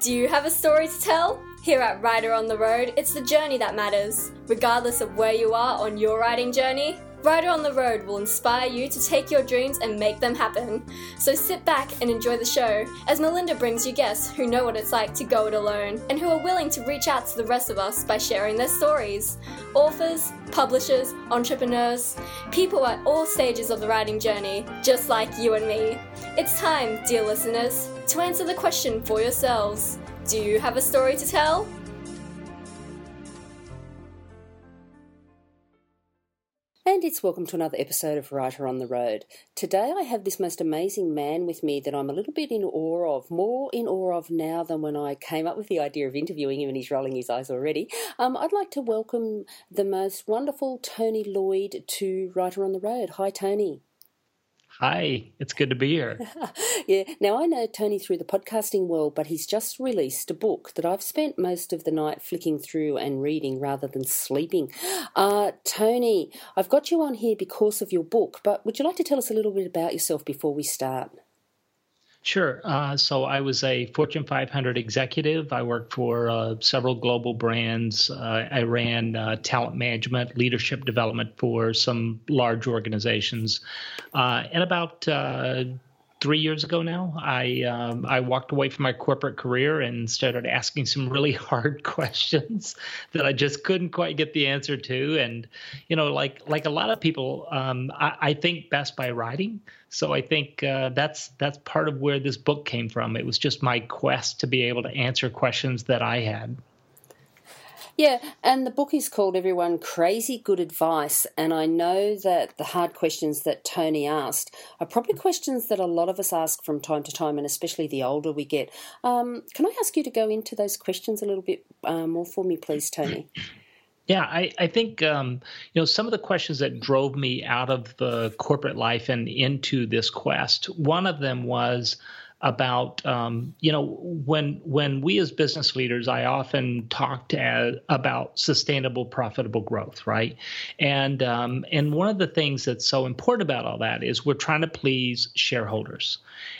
Do you have a story to tell? Here at Writer on the Road, it's the journey that matters. Regardless of where you are on your riding journey, Writer on the Road will inspire you to take your dreams and make them happen. So sit back and enjoy the show as Melinda brings you guests who know what it's like to go it alone and who are willing to reach out to the rest of us by sharing their stories. Authors, publishers, entrepreneurs, people at all stages of the writing journey, just like you and me. It's time, dear listeners, to answer the question for yourselves Do you have a story to tell? And it's welcome to another episode of Writer on the Road. Today I have this most amazing man with me that I'm a little bit in awe of, more in awe of now than when I came up with the idea of interviewing him and he's rolling his eyes already. Um, I'd like to welcome the most wonderful Tony Loyd to Writer on the Road. Hi, Tony. Hi, it's good to be here. yeah, now I know Tony through the podcasting world, but he's just released a book that I've spent most of the night flicking through and reading rather than sleeping. Uh, Tony, I've got you on here because of your book, but would you like to tell us a little bit about yourself before we start? Sure. Uh, so I was a Fortune 500 executive. I worked for uh, several global brands. Uh, I ran uh, talent management, leadership development for some large organizations. Uh, and about uh, three years ago now, I um, I walked away from my corporate career and started asking some really hard questions that I just couldn't quite get the answer to. And you know, like like a lot of people, um, I, I, think best by writing. So I think uh, that's that's part of where this book came from. It was just my quest to be able to answer questions that I had. Yeah, and the book is called Everyone Crazy Good Advice. And I know that the hard questions that Tony asked are probably questions that a lot of us ask from time to time, and especially the older we get. Um, can I ask you to go into those questions a little bit uh, more for me, please, Tony? Yeah, I, I think um, you know some of the questions that drove me out of the corporate life and into this quest. One of them was about um, you know when when we as business leaders i often talked about sustainable profitable growth right and um, and one of the things that's so important about all that is we're trying to please shareholders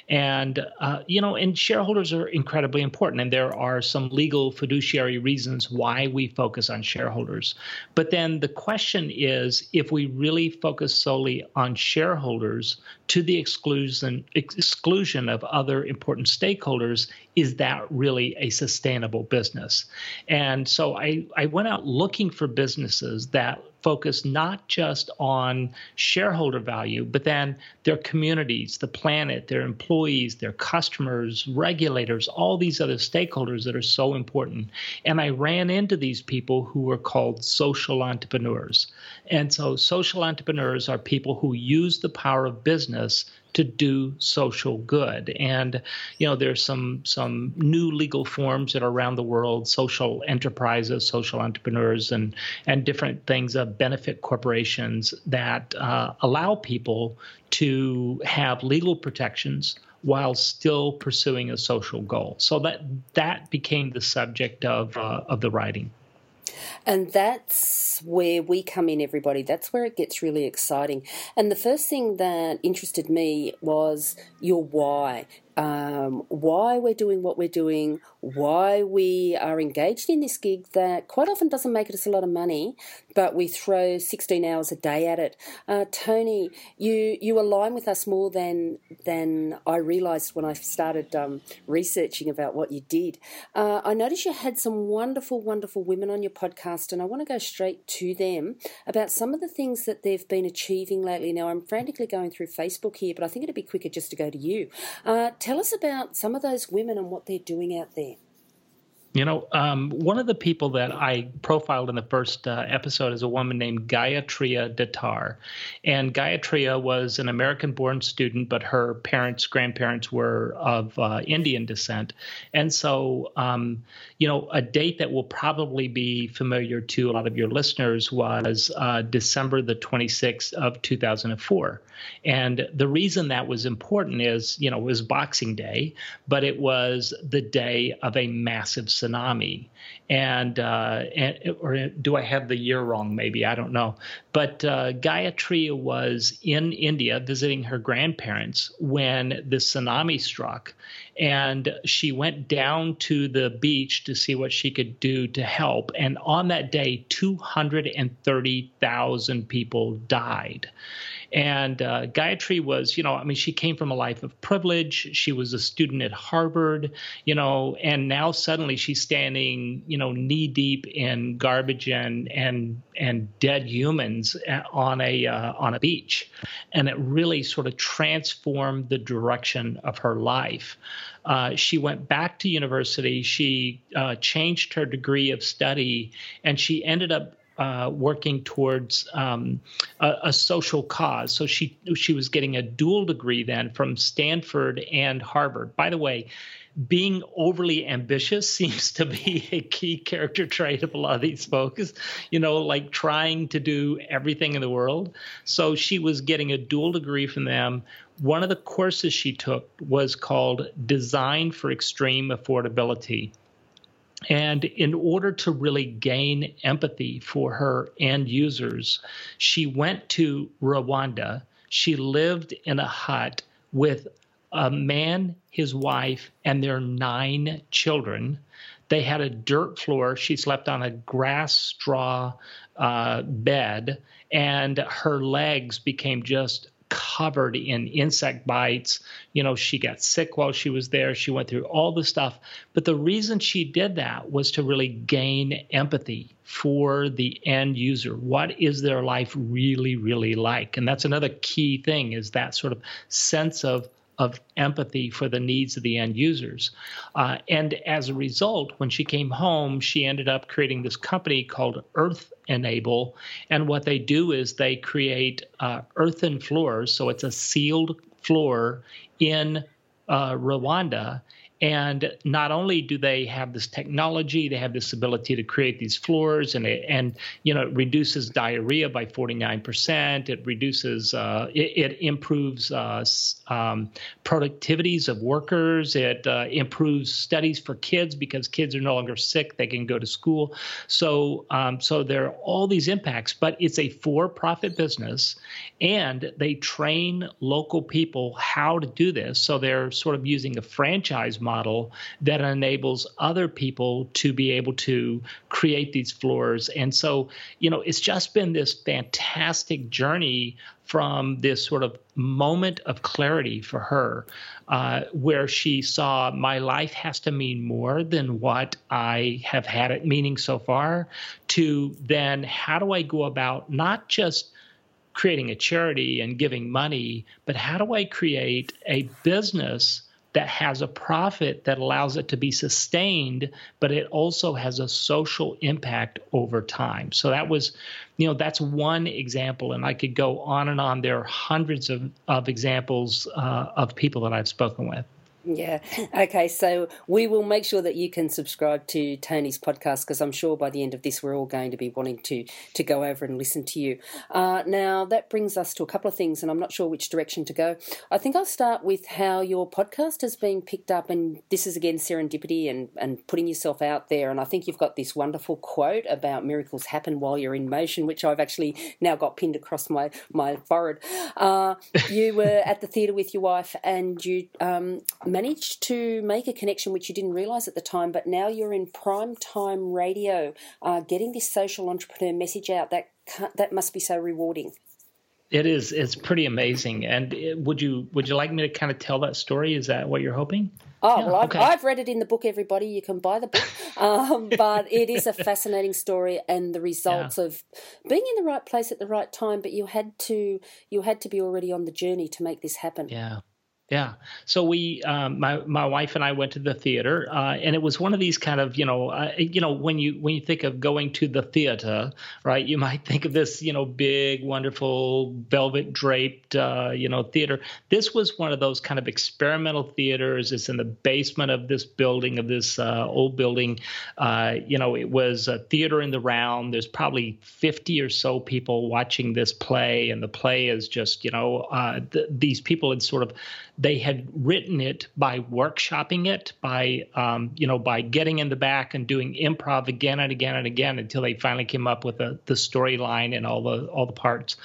and uh, you know and shareholders are incredibly important and there are some legal fiduciary reasons why we focus on shareholders. But then the question is if we really focus solely on shareholders to the exclusion exclusion of other important stakeholders is that really a sustainable business? And so i i went out looking for businesses that focus not just on shareholder value, but then their communities, the planet, their employees, their customers, regulators, all these other stakeholders that are so important. And I ran into these people who were called social entrepreneurs. And so social entrepreneurs are people who use the power of business to do social good. And you know, there's some some new legal forms that are around the world, social enterprises, social entrepreneurs, and and different things of benefit corporations that uh, allow people to have legal protections while still pursuing a social goal. So that that became the subject of uh, of the writing. And that's where we come in, everybody. That's where it gets really exciting. And the first thing that interested me was your why um, why we're doing what we're doing, why we are engaged in this gig that quite often doesn't make us a lot of money, but we throw 16 hours a day at it. Uh, Tony, you you align with us more than than I realised when I started um, researching about what you did. Uh, I noticed you had some wonderful, wonderful women on your podcast, and I want to go straight to them about some of the things that they've been achieving lately. Now, I'm frantically going through Facebook here, but I think it'd be quicker just to go to you. Uh, tell us about some of those women and what they're doing out there. You know, um, one of the people that I profiled in the first uh, episode is a woman named Gayatri Datar. And Gayatri was an American born student, but her parents, grandparents were of uh, Indian descent. And so, um, you know, a date that will probably be familiar to a lot of your listeners was uh, December the 26th of 2004. And the reason that was important is, you know, it was Boxing Day, but it was the day of a massive tsunami, and, uh, and or do I have the year wrong? Maybe I don't know. But uh, Gayatri was in India visiting her grandparents when the tsunami struck, and she went down to the beach to see what she could do to help. And on that day, 230,000 people died. And uh, Gayatri was, you know, I mean, she came from a life of privilege. She was a student at Harvard, you know, and now suddenly she's standing, you know, knee deep in garbage and and and dead humans on a uh, on a beach, and it really sort of transformed the direction of her life. Uh, she went back to university. She uh, changed her degree of study, and she ended up uh, working towards um, a, a, social cause. So she she was getting a dual degree then from Stanford and Harvard. By the way, being overly ambitious seems to be a key character trait of a lot of these folks. You know, like trying to do everything in the world. So she was getting a dual degree from them. One of the courses she took was called Design for Extreme Affordability. And in order to really gain empathy for her end users, she went to Rwanda. She lived in a hut with a man, his wife, and their nine children. They had a dirt floor. She slept on a grass straw uh, bed, and her legs became just covered in insect bites. You know, she got sick while she was there. She went through all the stuff. But the reason she did that was to really gain empathy for the end user. What is their life really, really like? And that's another key thing is that sort of sense of of empathy for the needs of the end users. Uh, and as a result, when she came home, she ended up creating this company called Earth Enable. And what they do is they create uh, earthen floors. So it's a sealed floor in uh, Rwanda and not only do they have this technology, they have this ability to create these floors, and it, and you know it reduces diarrhea by 49%. It reduces, uh, it, it, improves uh, um, productivities of workers. It uh, improves studies for kids because kids are no longer sick; they can go to school. So, um, so there are all these impacts, but it's a for-profit business, and they train local people how to do this. So they're sort of using a franchise model that enables other people to be able to create these floors. And so, you know, it's just been this fantastic journey from this sort of moment of clarity for her, uh, where she saw my life has to mean more than what I have had it meaning so far, to then how do I go about not just creating a charity and giving money, but how do I create a business that has a profit that allows it to be sustained, but it also has a social impact over time. So that was, you know, that's one example, and I could go on and on. There are hundreds of, of examples uh, of people that I've spoken with. Yeah. Okay. So we will make sure that you can subscribe to Tony's podcast because I'm sure by the end of this we're all going to be wanting to to go over and listen to you. Uh, now that brings us to a couple of things, and I'm not sure which direction to go. I think I'll start with how your podcast has been picked up, and this is again serendipity and and putting yourself out there. And I think you've got this wonderful quote about miracles happen while you're in motion, which I've actually now got pinned across my my forehead. Uh, you were at the theatre with your wife, and you. Um, managed to make a connection which you didn't realize at the time, but now you're in prime time radio, uh, getting this social entrepreneur message out. That that must be so rewarding. It is. It's pretty amazing. And it, would you would you like me to kind of tell that story? Is that what you're hoping? Oh, yeah, well, I've, okay. I've, read it in the book, everybody. You can buy the book. Um, but it is a fascinating story and the results yeah. of being in the right place at the right time. But you had to you had to be already on the journey to make this happen. Yeah. Yeah. So we, um, my my wife and I went to the theater, uh, and it was one of these kind of, you know, uh, you know, when you when you think of going to the theater, right? You might think of this, you know, big, wonderful, velvet draped, uh, you know, theater. This was one of those kind of experimental theaters. It's in the basement of this building, of this uh, old building. Uh, you know, it was a theater in the round. There's probably 50 or so people watching this play, and the play is just, you know, uh, th- these people had sort of they had written it by workshopping it, by um, you know, by getting in the back and doing improv again and again and again until they finally came up with a, the storyline and all the all the parts.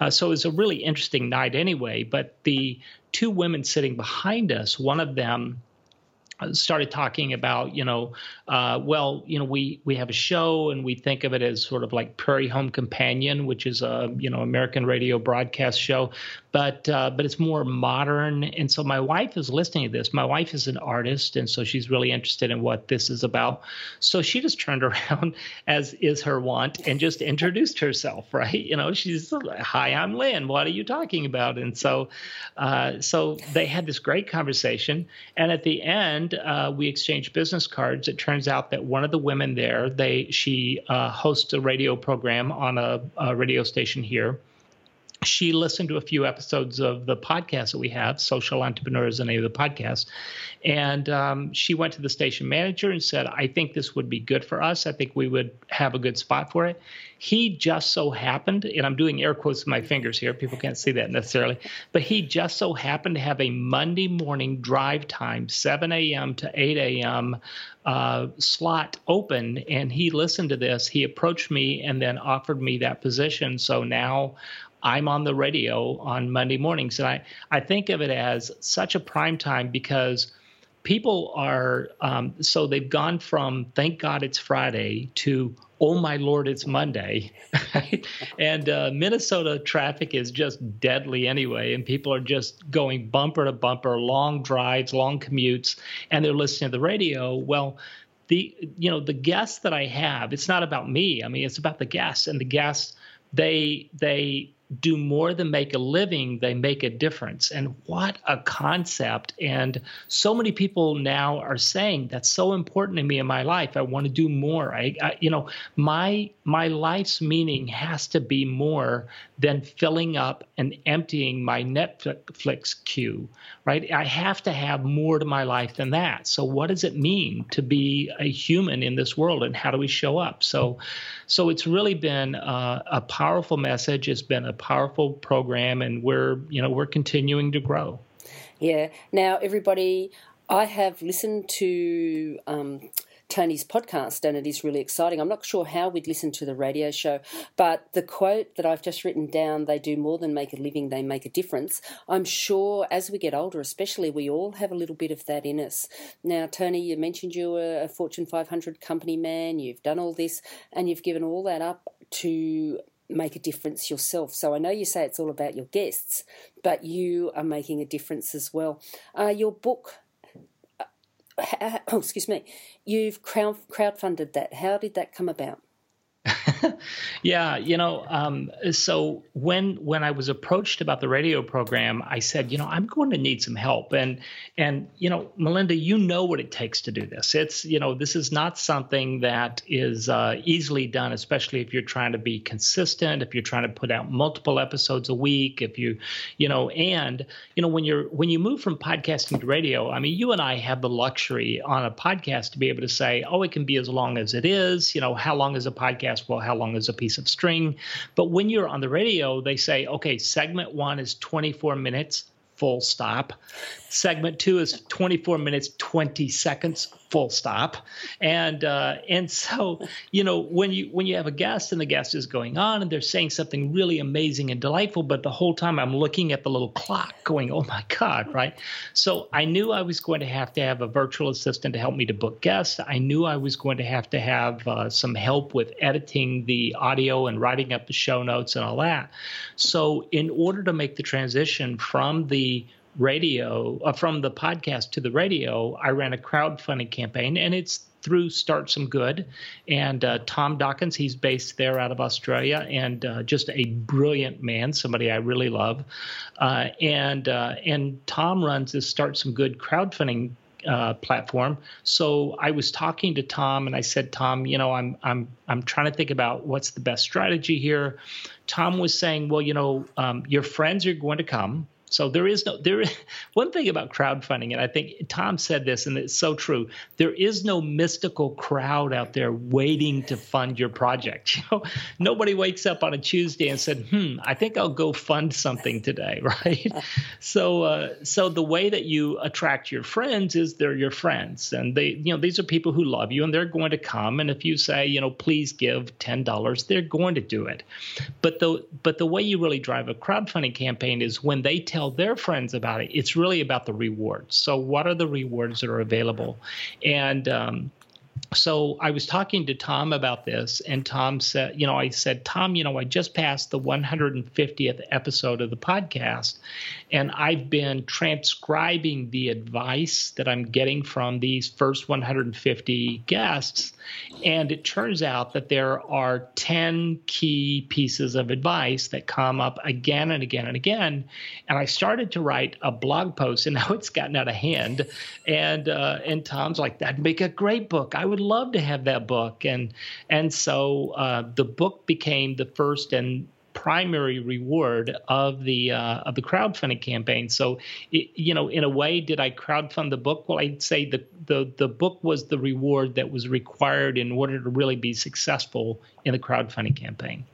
Uh, so it was a really interesting night anyway. But the two women sitting behind us, one of them started talking about, you know, uh, well, you know, we we have a show and we think of it as sort of like Prairie Home Companion, which is a you know American radio broadcast show, but uh, but it's more modern. And so my wife is listening to this. My wife is an artist, and so she's really interested in what this is about. So she just turned around, as is her want, and just introduced herself. Right, you know, she's hi, I'm Lynn. What are you talking about? And so, uh, so they had this great conversation, and at the end uh, we exchanged business cards. It turns out that one of the women there, they she uh, hosts a radio program on a, a radio station here she listened to a few episodes of the podcast that we have, Social Entrepreneurs name of the podcast. And um, she went to the station manager and said, I think this would be good for us. I think we would have a good spot for it. He just so happened, and I'm doing air quotes with my fingers here, people can't see that necessarily, but he just so happened to have a Monday morning drive time, 7 a.m. to 8 a.m. Uh, slot open, and he listened to this. He approached me and then offered me that position. So now I'm on the radio on Monday mornings. And I, I think of it as such a prime time because people are, um, so they've gone from thank God it's Friday to oh my Lord, it's Monday. and uh, Minnesota traffic is just deadly anyway. And people are just going bumper to bumper, long drives, long commutes, and they're listening to the radio. Well, the you know the guests that I have, it's not about me. I mean, it's about the guests, and the guests they they do more than make a living, they make a difference. And what a concept. And so many people now are saying that's so important to me in my life. I want to do more. I, I, you know, my my life's meaning has to be more than filling up and emptying my Netflix queue, right? I have to have more to my life than that. So what does it mean to be a human in this world and how do we show up? So so it's really been uh, a powerful message. It's been a powerful program, and we're you know we're continuing to grow. Yeah. Now, everybody, I have listened to. Um, Tony's podcast, and it is really exciting. I'm not sure how we'd listen to the radio show, but the quote that I've just written down they do more than make a living, they make a difference. I'm sure as we get older, especially, we all have a little bit of that in us. Now, Tony, you mentioned you were a Fortune 500 company man, you've done all this, and you've given all that up to make a difference yourself. So I know you say it's all about your guests, but you are making a difference as well. Uh, your book, oh, excuse me, you've crowd crowdfunded that. How did that come about? yeah, you know, um, so when when I was approached about the radio program, I said, you know, I'm going to need some help, and and you know, Melinda, you know what it takes to do this. It's you know, this is not something that is uh, easily done, especially if you're trying to be consistent, if you're trying to put out multiple episodes a week, if you, you know, and you know, when you're when you move from podcasting to radio, I mean, you and I have the luxury on a podcast to be able to say, oh, it can be as long as it is. You know, how long is a podcast? well, how long is a piece of string? But when you're on the radio, they say, okay, segment one is 24 minutes, full stop. Segment two is 24 minutes, 20 seconds, full stop. And uh, and so you know when you when you have a guest and the guest is going on and they're saying something really amazing and delightful, but the whole time I'm looking at the little clock, going, oh my god, right? So I knew I was going to have to have a virtual assistant to help me to book guests. I knew I was going to have to have uh, some help with editing the audio and writing up the show notes and all that. So in order to make the transition from the radio uh, from the podcast to the radio i ran a crowdfunding campaign and it's through StartSomeGood and uh, tom dawkins he's based there out of australia and uh, just a brilliant man somebody i really love uh, and uh, and tom runs this StartSomeGood crowdfunding uh, platform. So I was talking to Tom, and I said, Tom, you know, I'm I'm I'm trying to think about what's the best strategy here. Tom was saying, well, you know, um, your friends are going to come, So there is no there. One thing about crowdfunding, and I think Tom said this, and it's so true. There is no mystical crowd out there waiting to fund your project. You know, nobody wakes up on a Tuesday and said, "Hmm, I think I'll go fund something today." Right. so, uh, so the way that you attract your friends is they're your friends, and they, you know, these are people who love you, and they're going to come. And if you say, you know, please give ten dollars, they're going to do it. But the but the way you really drive a crowdfunding campaign is when they tell tell their friends about it. It's really about the rewards. So, what are the rewards that are available? And um, so I was talking to Tom about this, and Tom said, you know, I said, Tom, you know, I just passed the 150th episode of the podcast, and I've been transcribing the advice that I'm getting from these first 150 guests. And it turns out that there are 10 key pieces of advice that come up again and again and again. And I started to write a blog post, and now it's gotten out of hand. And uh, and Tom's like, that'd make a great book. I would love to have that book. And and so uh, the book became the first and primary reward of the uh, of the crowdfunding campaign. So, it, you know, in a way, did I crowdfund the book? Well, I'd say the, the the book was the reward that was required in order to really be successful in the crowdfunding campaign.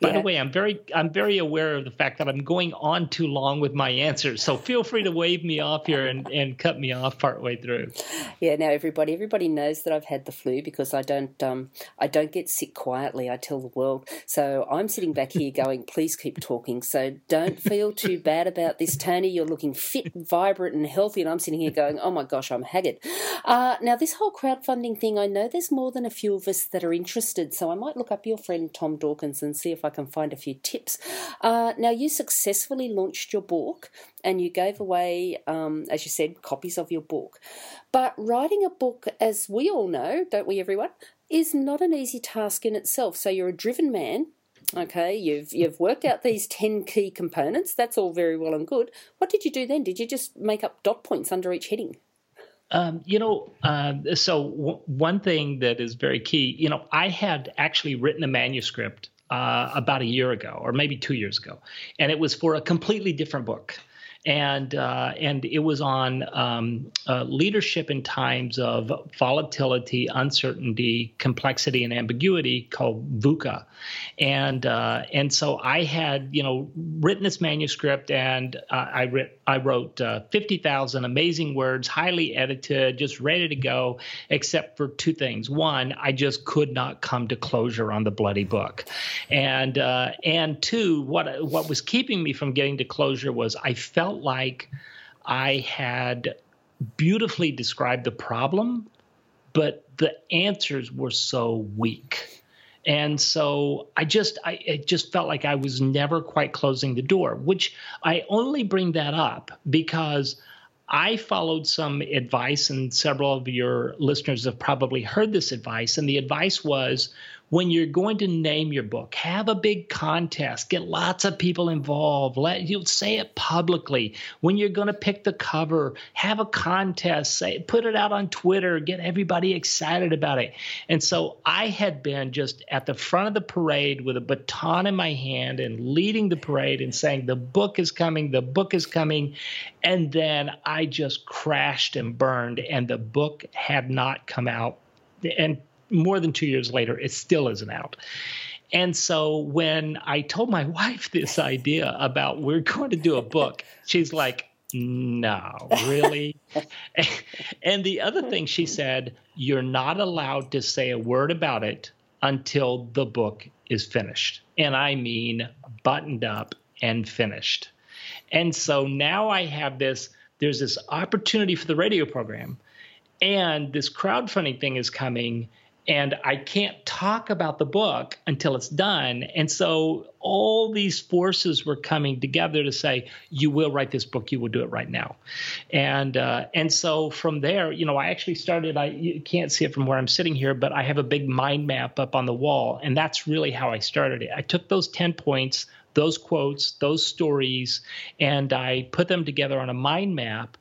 By yeah. the way, I'm very I'm very aware of the fact that I'm going on too long with my answers. So feel free to wave me off here and, and cut me off partway through. Yeah, now everybody everybody knows that I've had the flu because I don't um I don't get sick quietly. I tell the world. So I'm sitting back here going, please keep talking. So don't feel too bad about this, Tony. You're looking fit, vibrant, and healthy, and I'm sitting here going, oh my gosh, I'm haggard. Uh, now this whole crowdfunding thing, I know there's more than a few of us that are interested. So I might look up your friend Tom Dawkins and see if I can find a few tips. Uh, now, you successfully launched your book and you gave away, um, as you said, copies of your book. But writing a book, as we all know, don't we, everyone, is not an easy task in itself. So you're a driven man. Okay, you've you've worked out these ten key components. That's all very well and good. What did you do then? Did you just make up dot points under each heading? Um, you know, uh, so w- one thing that is very key, you know, I had actually written a manuscript uh, about a year ago, or maybe two years ago, and it was for a completely different book and uh, and it was on um, uh, leadership in times of volatility, uncertainty, complexity, and ambiguity, called VUCA, and uh, and so I had you know written this manuscript, and uh, I I wrote uh, fifty thousand amazing words, highly edited, just ready to go, except for two things. One, I just could not come to closure on the bloody book, and uh, and two, what what was keeping me from getting to closure was I felt felt like I had beautifully described the problem, but the answers were so weak. And so I just I it just felt like I was never quite closing the door, which I only bring that up because I followed some advice, and several of your listeners have probably heard this advice. And the advice was when you're going to name your book, have a big contest, get lots of people involved, let you say it publicly. When you're going to pick the cover, have a contest, say put it out on Twitter, get everybody excited about it. And so I had been just at the front of the parade with a baton in my hand and leading the parade and saying the book is coming, the book is coming, and then I just crashed and burned and the book had not come out and more than two years later, it still isn't out. And so when I told my wife this idea about we're going to do a book, she's like, no, really? and the other thing she said, you're not allowed to say a word about it until the book is finished. And I mean buttoned up and finished. And so now I have this there's this opportunity for the radio program and this crowdfunding thing is coming and I can't talk about the book until it's done. And so all these forces were coming together to say, "You will write this book. You will do it right now." And uh, and so from there, you know, I actually started. I you can't see it from where I'm sitting here, but I have a big mind map up on the wall, and that's really how I started it. I took those ten points, those quotes, those stories, and I put them together on a mind map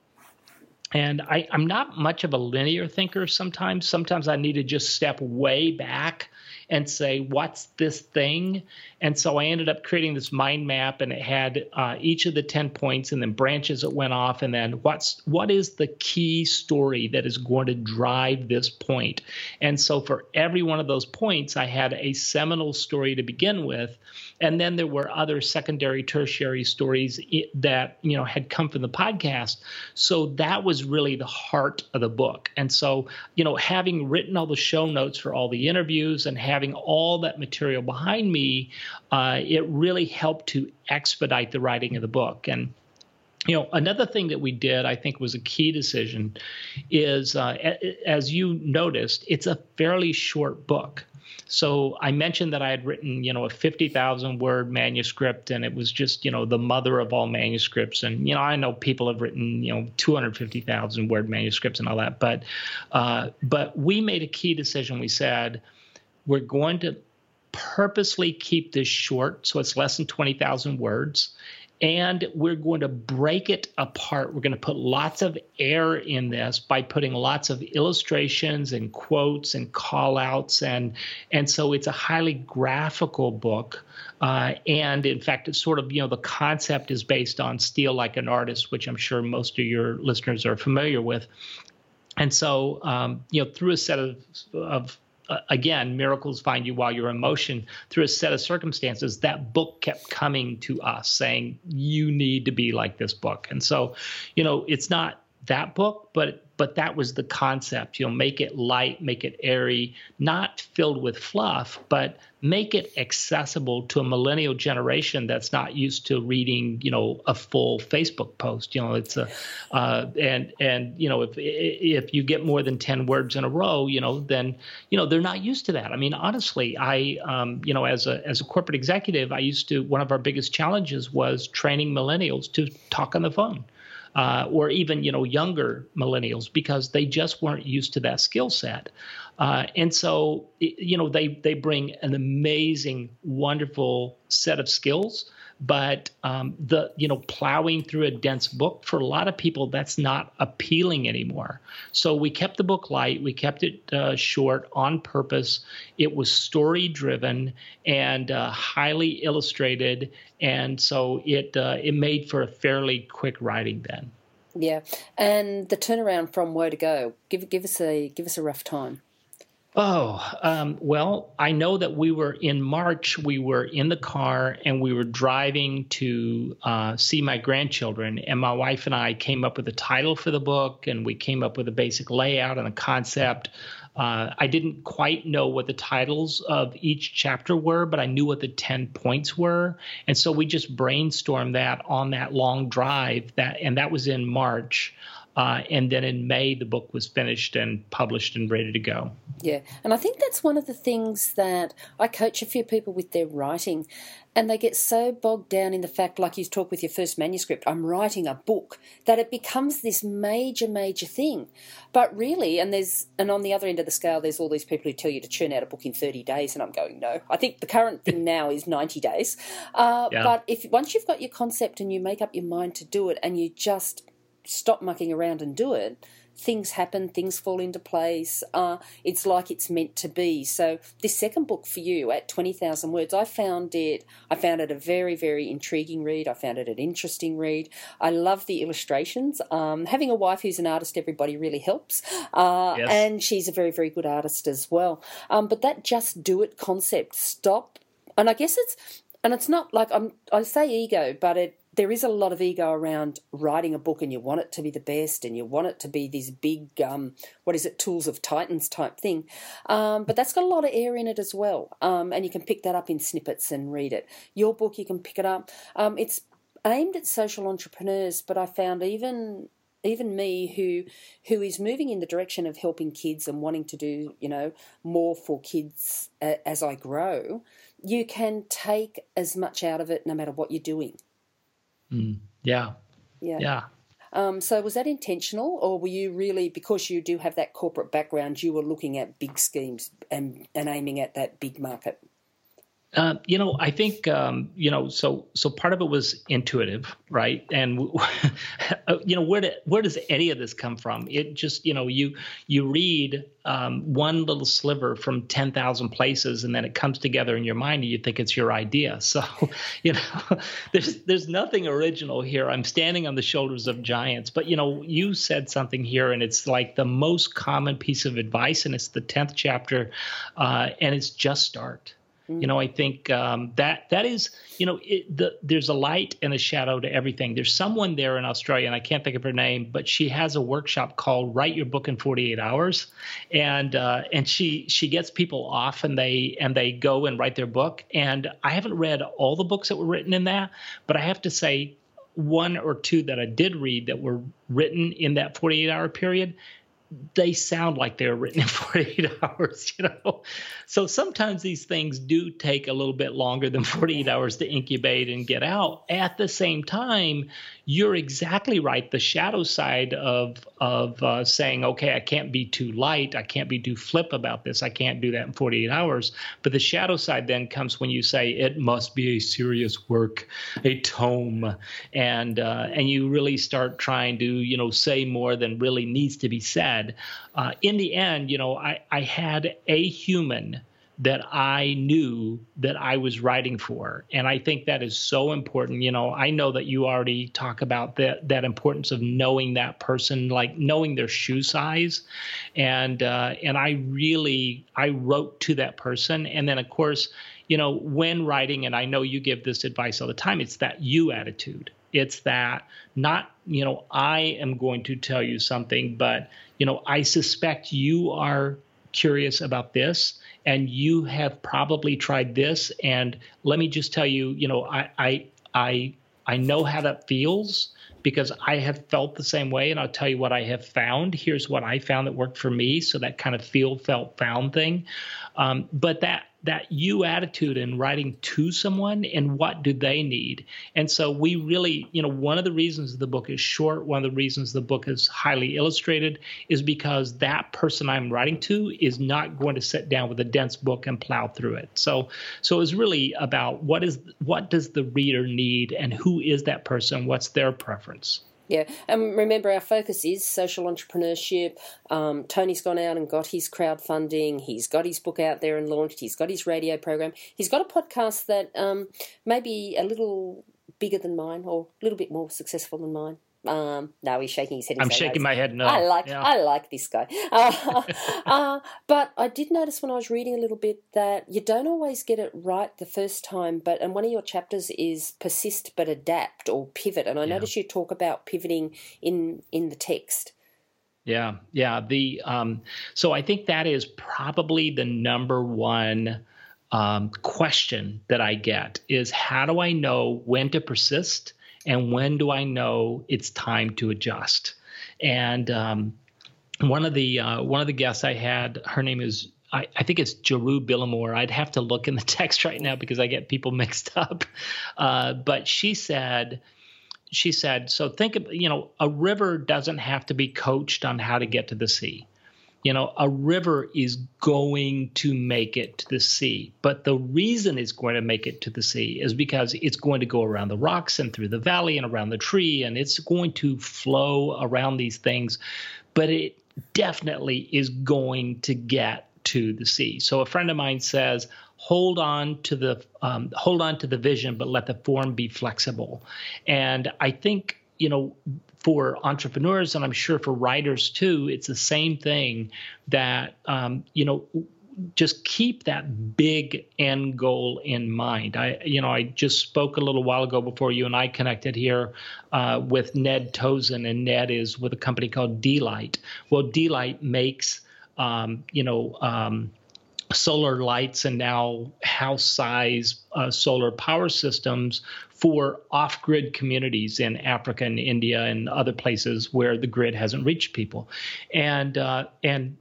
and I, I'm not much of a linear thinker sometimes. Sometimes I need to just step way back and say, what's this thing? And so I ended up creating this mind map, and it had uh, each of the 10 points and then branches that went off, and then what's what is the key story that is going to drive this point? And so for every one of those points, I had a seminal story to begin with, and then there were other secondary, tertiary stories that you know had come from the podcast. So that was really the heart of the book. And so you know, having written all the show notes for all the interviews and having all that material behind me, uh, it really helped to expedite the writing of the book. And you know, another thing that we did, I think, was a key decision, is uh, as you noticed, it's a fairly short book. So I mentioned that I had written, you know, a 50,000 word manuscript and it was just, you know, the mother of all manuscripts. And, you know, I know people have written, you know, 250,000 word manuscripts and all that. But, uh, but we made a key decision. We said, we're going to purposely keep this short so it's less than 20,000 words. And we're going to break it apart. We're going to put lots of air in this by putting lots of illustrations and quotes and call outs. And, and so it's a highly graphical book. Uh, and in fact, it's sort of, you know, the concept is based on Steal Like an Artist, which I'm sure most of your listeners are familiar with. And so, um, you know, through a set of, of Uh, again, miracles find you while you're in motion through a set of circumstances. That book kept coming to us saying, you need to be like this book. And so, you know, it's not that book, but but that was the concept. You know, make it light, make it airy, not filled with fluff, but make it accessible to a millennial generation that's not used to reading, you know, a full Facebook post. You know, it's a uh, and and you know if if you get more than ten words in a row, you know, then you know they're not used to that. I mean, honestly, I um, you know as a as a corporate executive, I used to one of our biggest challenges was training millennials to talk on the phone uh, or even you know younger millennials because they just weren't used to that skill set. Uh, and so you know they they bring an amazing, wonderful set of skills but um, the you know plowing through a dense book for a lot of people that's not appealing anymore. So we kept the book light. We kept it uh, short on purpose. It was story driven and uh, highly illustrated. And so it uh, it made for a fairly quick writing then. Yeah. And the turnaround from where to go give give us a give us a rough time Oh, um, well, I know that we were in March, we were in the car and we were driving to uh, see my grandchildren. And my wife and I came up with a title for the book and we came up with a basic layout and a concept. Uh, I didn't quite know what the titles of each chapter were, but I knew what the 10 points were. And so we just brainstormed that on that long drive that, and that was in March. Uh, and then in May, the book was finished and published and ready to go. Yeah, and I think that's one of the things that I coach a few people with their writing, and they get so bogged down in the fact, like you talk with your first manuscript, I'm writing a book, that it becomes this major, major thing. But really, and there's, and on the other end of the scale, there's all these people who tell you to churn out a book in 30 days, and I'm going, no. I think the current thing now is 90 days. Uh, yeah. But if once you've got your concept and you make up your mind to do it, and you just stop mucking around and do it, things happen, things fall into place. Uh, it's like it's meant to be. So this second book for you at twenty thousand words, I found it. I found it a very, very intriguing read. I found it an interesting read. I love the illustrations. Um, having a wife who's an artist, everybody really helps, uh, yes. and she's a very, very good artist as well. Um, but that just do it concept, stop, and I guess it's. And it's not like I'm. I say ego, but it there is a lot of ego around writing a book and you want it to be the best and you want it to be this big um, what is it tools of titans type thing. Um, but that's got a lot of air in it as well. Um, and you can pick that up in snippets and read it. Your book you can pick it up. Um, it's aimed at social entrepreneurs but i found even even me who who is moving in the direction of helping kids and wanting to do you know more for kids as i grow you can take as much out of it no matter what you're doing Mm, yeah. Yeah. Yeah. Um, so was that intentional, or were you really because you do have that corporate background, you were looking at big schemes and and aiming at that big market? Uh, you know, I think um, you know. So, so part of it was intuitive, right? And you know, where do, where does any of this come from? It just, you know, you you read um, one little sliver from ten thousand places, and then it comes together in your mind, and you think it's your idea. So, you know, there's there's nothing original here. I'm standing on the shoulders of giants, but you know, you said something here, and it's like the most common piece of advice, and it's the tenth chapter, uh, and it's just start you know, I think um, that that is, you know, it, the, there's a light and a shadow to everything. There's someone there in Australia, and I can't think of her name, but she has a workshop called "Write Your Book in 48 Hours," and uh, and she she gets people off and they and they go and write their book. And I haven't read all the books that were written in that, but I have to say, one or two that I did read that were written in that 48 hour period they sound like they're written in 48 hours, you know. So sometimes these things do take a little bit longer than 48 hours to incubate and get out. At the same time, you're exactly right. The shadow side of of uh, saying, okay, I can't be too light, I can't be too flip about this, I can't do that in 48 hours. But the shadow side then comes when you say it must be a serious work, a tome, and uh, and you really start trying to you know say more than really needs to be said. Uh, in the end, you know, I I had a human that I knew that I was writing for. And I think that is so important. You know, I know that you already talk about that that importance of knowing that person, like knowing their shoe size. And uh, and I really I wrote to that person. And then of course, you know, when writing, and I know you give this advice all the time, it's that you attitude. It's that not, you know, I am going to tell you something, but you know, I suspect you are curious about this and you have probably tried this and let me just tell you you know i i i, I know how that feels because I have felt the same way, and I'll tell you what I have found. Here's what I found that worked for me. So that kind of feel, felt, found thing. Um, but that that you attitude in writing to someone and what do they need. And so we really you know one of the reasons the book is short one of the reasons the book is highly illustrated is because that person i'm writing to is not going to sit down with a dense book and plow through it. So so it's really about what is what does the reader need and who is that person? What's their preference yeah, and remember our focus is social entrepreneurship. Um, Tony's gone out and got his crowdfunding. He's got his book out there and launched. He's got his radio program. He's got a podcast that um, may be a little bigger than mine or a little bit more successful than mine. Um, no, he's shaking his head. I'm shaking my head. No, I like yeah. I like this guy. Uh, uh, but I did notice when I was reading a little bit that you don't always get it right the first time. But and one of your chapters is persist but adapt or pivot. And I yeah. notice you talk about pivoting in in the text. Yeah, yeah. The um, so I think that is probably the number one um, question that I get is how do I know when to persist and when do I know it's time to adjust? And um, one of the uh, one of the guests I had, her name is I, I, think it's Jeroo Billimoria. I'd have to look in the text right now because I get people mixed up. Uh, but she said, she said, so think of, you know, a river doesn't have to be coached on how to get to the sea you know, a river is going to make it to the sea. But the reason it's going to make it to the sea is because it's going to go around the rocks and through the valley and around the tree, and it's going to flow around these things. But it definitely is going to get to the sea. So a friend of mine says, hold on to the um, hold on to the vision, but let the form be flexible. And I think you know for entrepreneurs and I'm sure for writers too, it's the same thing that, um, you know, just keep that big end goal in mind. I, you know, I just spoke a little while ago before you and I connected here uh, with Ned Tozun, and Ned is with a company called D-Light. Well, D-Light makes, um, you know, um, solar lights and now house size uh, solar power systems for off grid communities in Africa and India and other places where the grid hasn't reached people. And, uh, and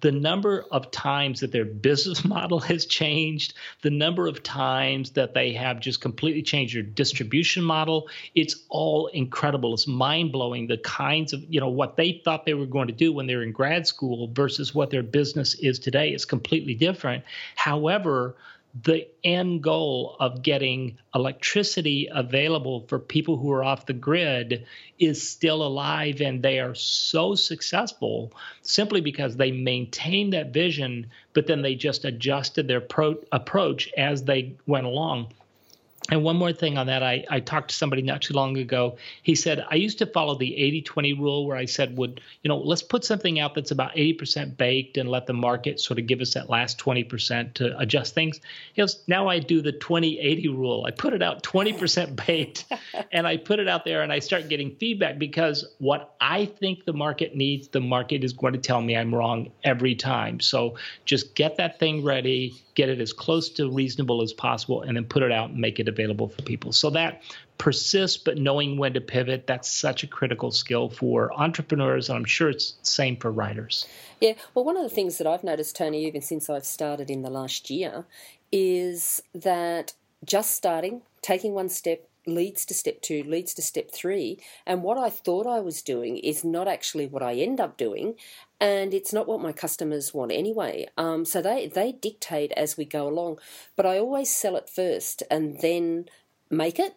the number of times that their business model has changed, the number of times that they have just completely changed their distribution model, it's all incredible. It's mind blowing the kinds of, you know, what they thought they were going to do when they were in grad school versus what their business is today. is completely different. However, the end goal of getting electricity available for people who are off the grid is still alive and they are so successful simply because they maintained that vision but then they just adjusted their pro- approach as they went along and one more thing on that, I, I talked to somebody not too long ago. He said, I used to follow the 80 20 rule where I said, would, you know, let's put something out that's about 80% baked and let the market sort of give us that last 20% to adjust things. He goes, now I do the 20 80 rule. I put it out 20% baked and I put it out there and I start getting feedback because what I think the market needs, the market is going to tell me I'm wrong every time. So just get that thing ready, get it as close to reasonable as possible, and then put it out and make it available for people. So that persists, but knowing when to pivot, that's such a critical skill for entrepreneurs. And I'm sure it's the same for writers. Yeah. Well, one of the things that I've noticed, Tony, even since I've started in the last year, is that just starting, taking one step, leads to step two, leads to step three. And what I thought I was doing is not actually what I end up doing and it's not what my customers want anyway. Um, so they they dictate as we go along, but I always sell it first and then make it.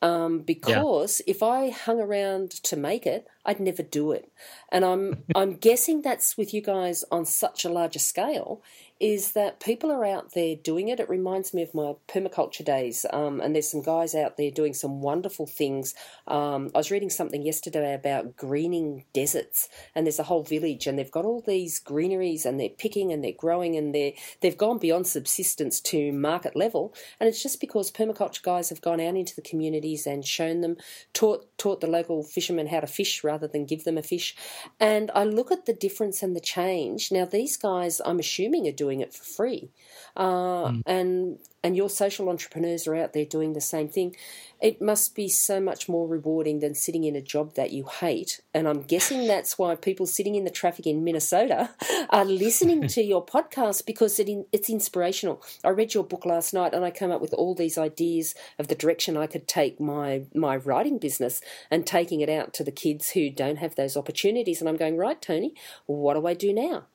Um, because yeah. if I hung around to make it, I'd never do it. And I'm I'm guessing that's with you guys on such a larger scale is that people are out there doing it. It reminds me of my permaculture days, um, and there's some guys out there doing some wonderful things. Um, I was reading something yesterday about greening deserts, and there's a whole village, and they've got all these greeneries, and they're picking and they're growing, and they they've gone beyond subsistence to market level, and it's just because permaculture guys have gone out into the communities and shown them, taught taught the local fishermen how to fish rather than give them a fish, and I look at the difference and the change. Now these guys, I'm assuming, are doing doing it for free. Uh, mm. And and your social entrepreneurs are out there doing the same thing. It must be so much more rewarding than sitting in a job that you hate. And I'm guessing that's why people sitting in the traffic in Minnesota are listening to your podcast because it in, it's inspirational. I read your book last night and I came up with all these ideas of the direction I could take my my writing business and taking it out to the kids who don't have those opportunities. And I'm going right, Tony. What do I do now?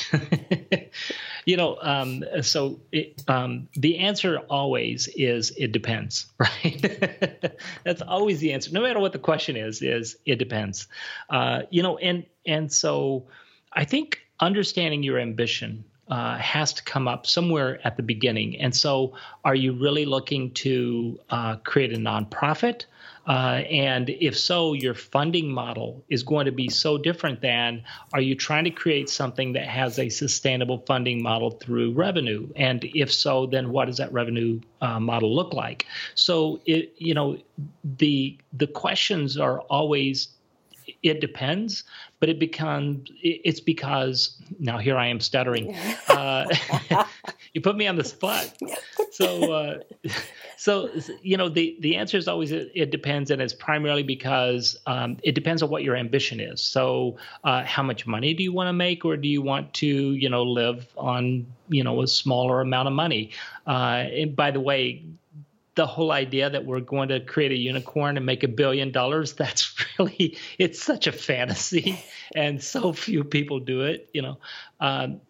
you know, um, so it, um, the answer always is it depends, right? That's always the answer, no matter what the question is. Is it depends? Uh, you know, and and so I think understanding your ambition uh, has to come up somewhere at the beginning. And so, are you really looking to uh, create a nonprofit? Uh, and if so, your funding model is going to be so different than are you trying to create something that has a sustainable funding model through revenue? And if so, then what does that revenue uh, model look like? So it, you know, the the questions are always it depends, but it becomes it's because now here I am stuttering. Uh, you put me on the spot. So uh, so you know the the answer is always it, it depends, and it's primarily because um, it depends on what your ambition is. So uh, how much money do you want to make, or do you want to you know live on you know a smaller amount of money? Uh, and by the way, the whole idea that we're going to create a unicorn and make a billion dollars that's really it's such a fantasy and so few people do it you know. Um,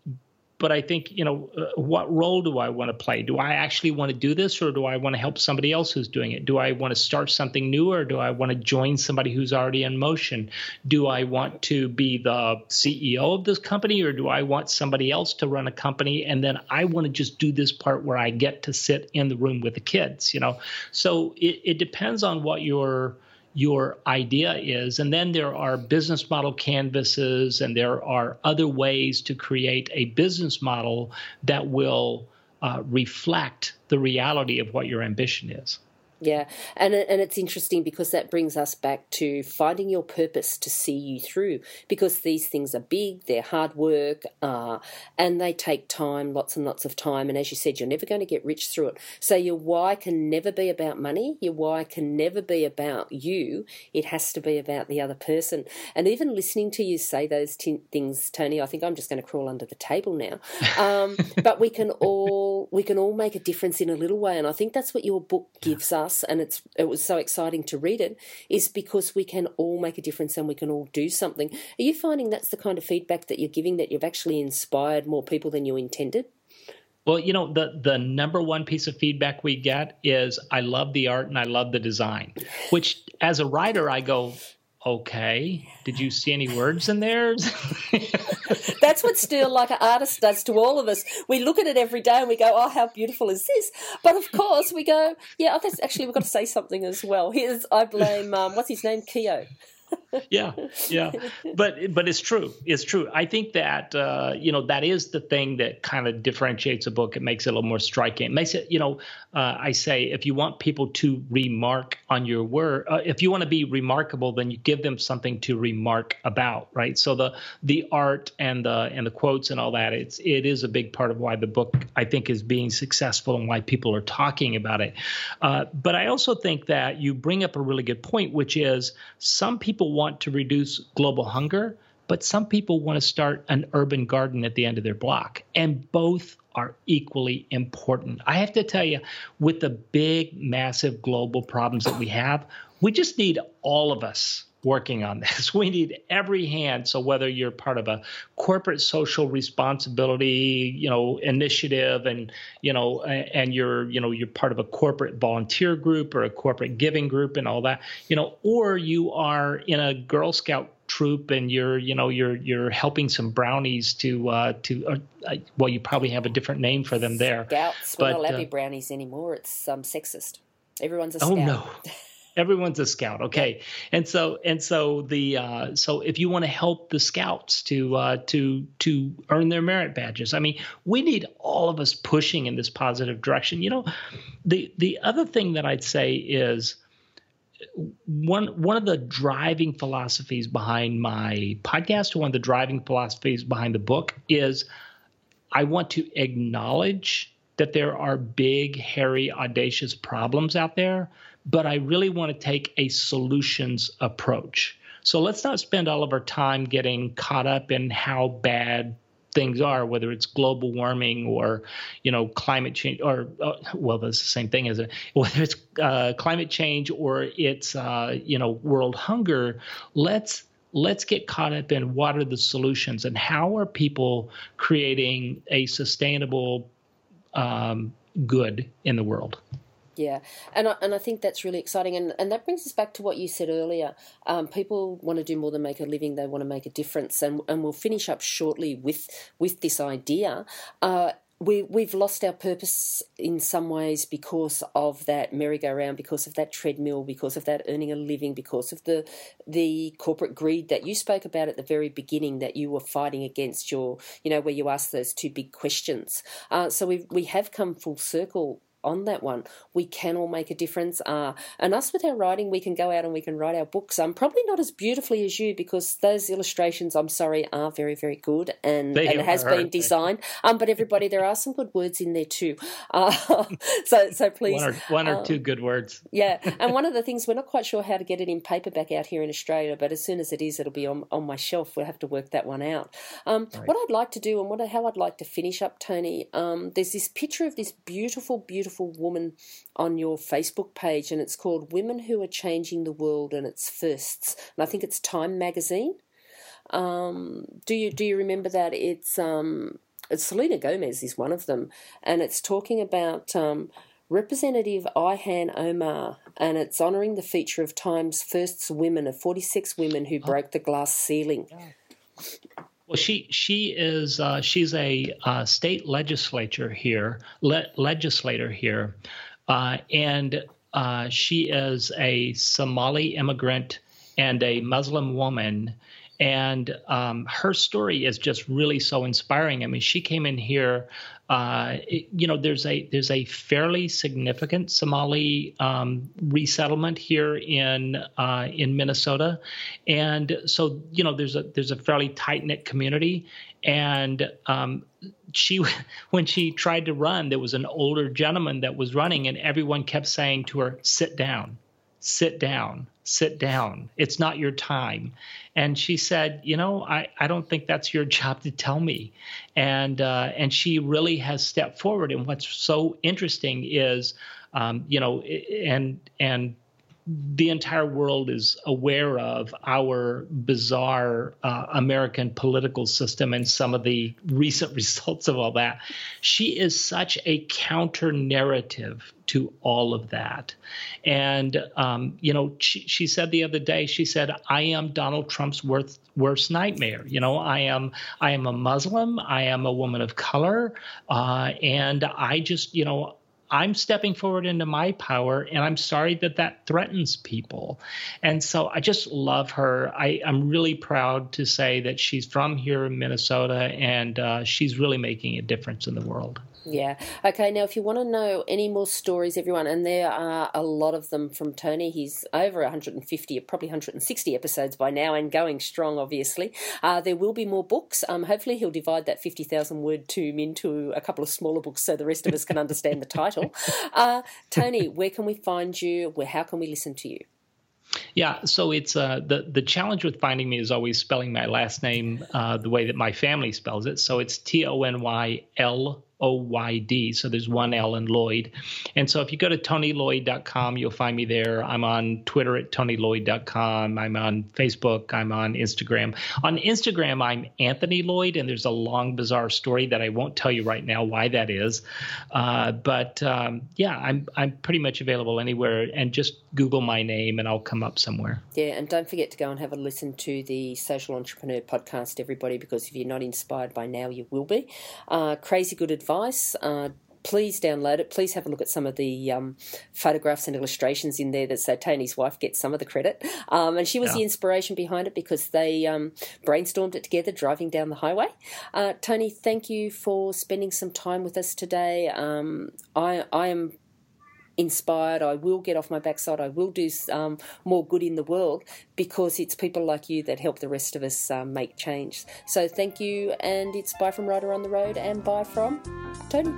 but I think, you know, uh, what role do I want to play? Do I actually want to do this or do I want to help somebody else who's doing it? Do I want to start something new or do I want to join somebody who's already in motion? Do I want to be the CEO of this company or do I want somebody else to run a company and then I want to just do this part where I get to sit in the room with the kids, you know? So it, it depends on what your your idea is. And then there are business model canvases and there are other ways to create a business model that will uh, reflect the reality of what your ambition is. Yeah, and and it's interesting because that brings us back to finding your purpose to see you through. Because these things are big, they're hard work, uh, and they take time, lots and lots of time. And as you said, you're never going to get rich through it. So your why can never be about money. Your why can never be about you. It has to be about the other person. And even listening to you say those t- things, Tony, I think I'm just going to crawl under the table now. Um, but we can all we can all make a difference in a little way, and I think that's what your book gives us us, and it's it was so exciting to read it, is because we can all make a difference and we can all do something. Are you finding that's the kind of feedback that you're giving that you've actually inspired more people than you intended? Well, you know, the the number one piece of feedback we get is I love the art and I love the design. Which as a writer I go, okay, did you see any words in there? That's what Steal Like an Artist does to all of us. We look at it every day and we go, oh, how beautiful is this? But of course, we go, yeah, oh, actually, we've got to say something as well. Here's, I blame, um, what's his name? Kleon yeah, yeah, but but it's true. It's true. I think that uh, you know that is the thing that kind of differentiates a book. It makes it a little more striking. It makes it you know. Uh, I say if you want people to remark on your work, uh, if you want to be remarkable, then you give them something to remark about, right? So the the art and the and the quotes and all that. It's it is a big part of why the book I think is being successful and why people are talking about it. Uh, but I also think that you bring up a really good point, which is some people want to reduce global hunger, but some people want to start an urban garden at the end of their block. And both are equally important. I have to tell you, with the big, massive global problems that we have, we just need all of us working on this. We need every hand. So whether you're part of a corporate social responsibility, you know, initiative, and you know, and you're, you know, you're part of a corporate volunteer group or a corporate giving group and all that, you know, or you are in a Girl Scout troop and you're you know you're you're helping some brownies to uh to uh, well you probably have a different name for them there scouts but, we don't have uh, brownies anymore it's um sexist everyone's a oh scout. no everyone's a scout. Okay. And so and so the uh, so if you want to help the scouts to uh, to to earn their merit badges i mean we need all of us pushing in this positive direction. You know the the other thing that i'd say is one one of the driving philosophies behind my podcast one of the driving philosophies behind the book is i want to acknowledge that there are big hairy audacious problems out there but I really want to take a solutions approach. So let's not spend all of our time getting caught up in how bad things are, whether it's global warming or, you know, climate change, or uh, well, that's the same thing, isn't it? Whether it's uh, climate change or it's, uh, you know, world hunger. Let's let's get caught up in what are the solutions and how are people creating a sustainable um, good in the world. Yeah, and I, and I think that's really exciting, and, and that brings us back to what you said earlier. Um, people want to do more than make a living; they want to make a difference, and and we'll finish up shortly with with this idea. Uh, we we've lost our purpose in some ways because of that merry-go-round, because of that treadmill, because of that earning a living, because of the the corporate greed that you spoke about at the very beginning that you were fighting against. Your you know where you asked those two big questions. Uh, so we we have come full circle on that one. We can all make a difference. Uh, and us with our writing, we can go out and we can write our books. Um, probably not as beautifully as you because those illustrations, I'm sorry, are very, very good and, and it has been designed. Um, but everybody, there are some good words in there too. Uh, so, so please. One or, one or um, two good words. yeah. And one of the things, we're not quite sure how to get it in paperback out here in Australia, but as soon as it is, it'll be on, on my shelf. We'll have to work that one out. Um, right. What I'd like to do and what how I'd like to finish up, Tony, um, there's this picture of this beautiful, beautiful beautiful woman on your Facebook page, and it's called Women Who Are Changing the World and its Firsts. And I think it's Time Magazine. Um, do you do you remember that? It's um, it's Selena Gomez is one of them, and it's talking about um, Representative Ilhan Omar, and it's honouring the feature of Time's first women of 46 women who broke the glass ceiling. Well, she she is uh, she's a uh, state legislature here, le- legislator here, uh, and uh, she is a Somali immigrant and a Muslim woman. And um, her story is just really so inspiring. I mean, she came in here uh, you know, there's a there's a fairly significant Somali um, resettlement here in uh, in Minnesota, and so you know there's a there's a fairly tight knit community, and um, she when she tried to run, there was an older gentleman that was running, and everyone kept saying to her, "Sit down, sit down." sit down. It's not your time. And she said, you know, I, I don't think that's your job to tell me. And uh, and she really has stepped forward. And what's so interesting is, um, you know, and and the entire world is aware of our bizarre uh, American political system and some of the recent results of all that. She is such a counter narrative to all of that. And, um, you know, she, she, said the other day, she said, I am Donald Trump's worst, worst nightmare. You know, I am, I am a Muslim, I am a woman of color, uh, and I just, you know, I'm stepping forward into my power, and I'm sorry that that threatens people. And so I just love her. I, am really proud to say that she's from here in Minnesota, and uh, she's really making a difference in the world. Yeah. Okay. Now, if you want to know any more stories, everyone, and there are a lot of them from Tony, he's over 150, probably 160 episodes by now, and going strong, obviously. Uh, there will be more books. Um, hopefully, he'll divide that 50,000 word tome into a couple of smaller books so the rest of us can understand the title. Uh, Tony, where can we find you? Where? How can we listen to you? Yeah, so it's uh, the the challenge with finding me is always spelling my last name uh, the way that my family spells it. So it's T O N Y L O Y D. So there's one L in Loyd. And so if you go to TonyLoyd.com, you'll find me there. I'm on Twitter at TonyLoyd.com. I'm on Facebook. I'm on Instagram. On Instagram, I'm Anthony Loyd, and there's a long, bizarre story that I won't tell you right now why that is. Uh, but um, yeah, I'm I'm pretty much available anywhere, and just Google my name, and I'll come up somewhere. Yeah, and don't forget to go and have a listen to the Social Entrepreneur podcast, everybody, because if you're not inspired by now, you will be. Uh, crazy good advice advice. Uh, please download it. Please have a look at some of the um, photographs and illustrations in there that say Tony's wife gets some of the credit. Um, and she was yeah. the inspiration behind it because they um, brainstormed it together driving down the highway. Uh, Tony, thank you for spending some time with us today. Um, I, I am inspired. I will get off my backside. I will do um, more good in the world because it's people like you that help the rest of us um, make change. So thank you, and it's bye from Writer on the Road and bye from Tony.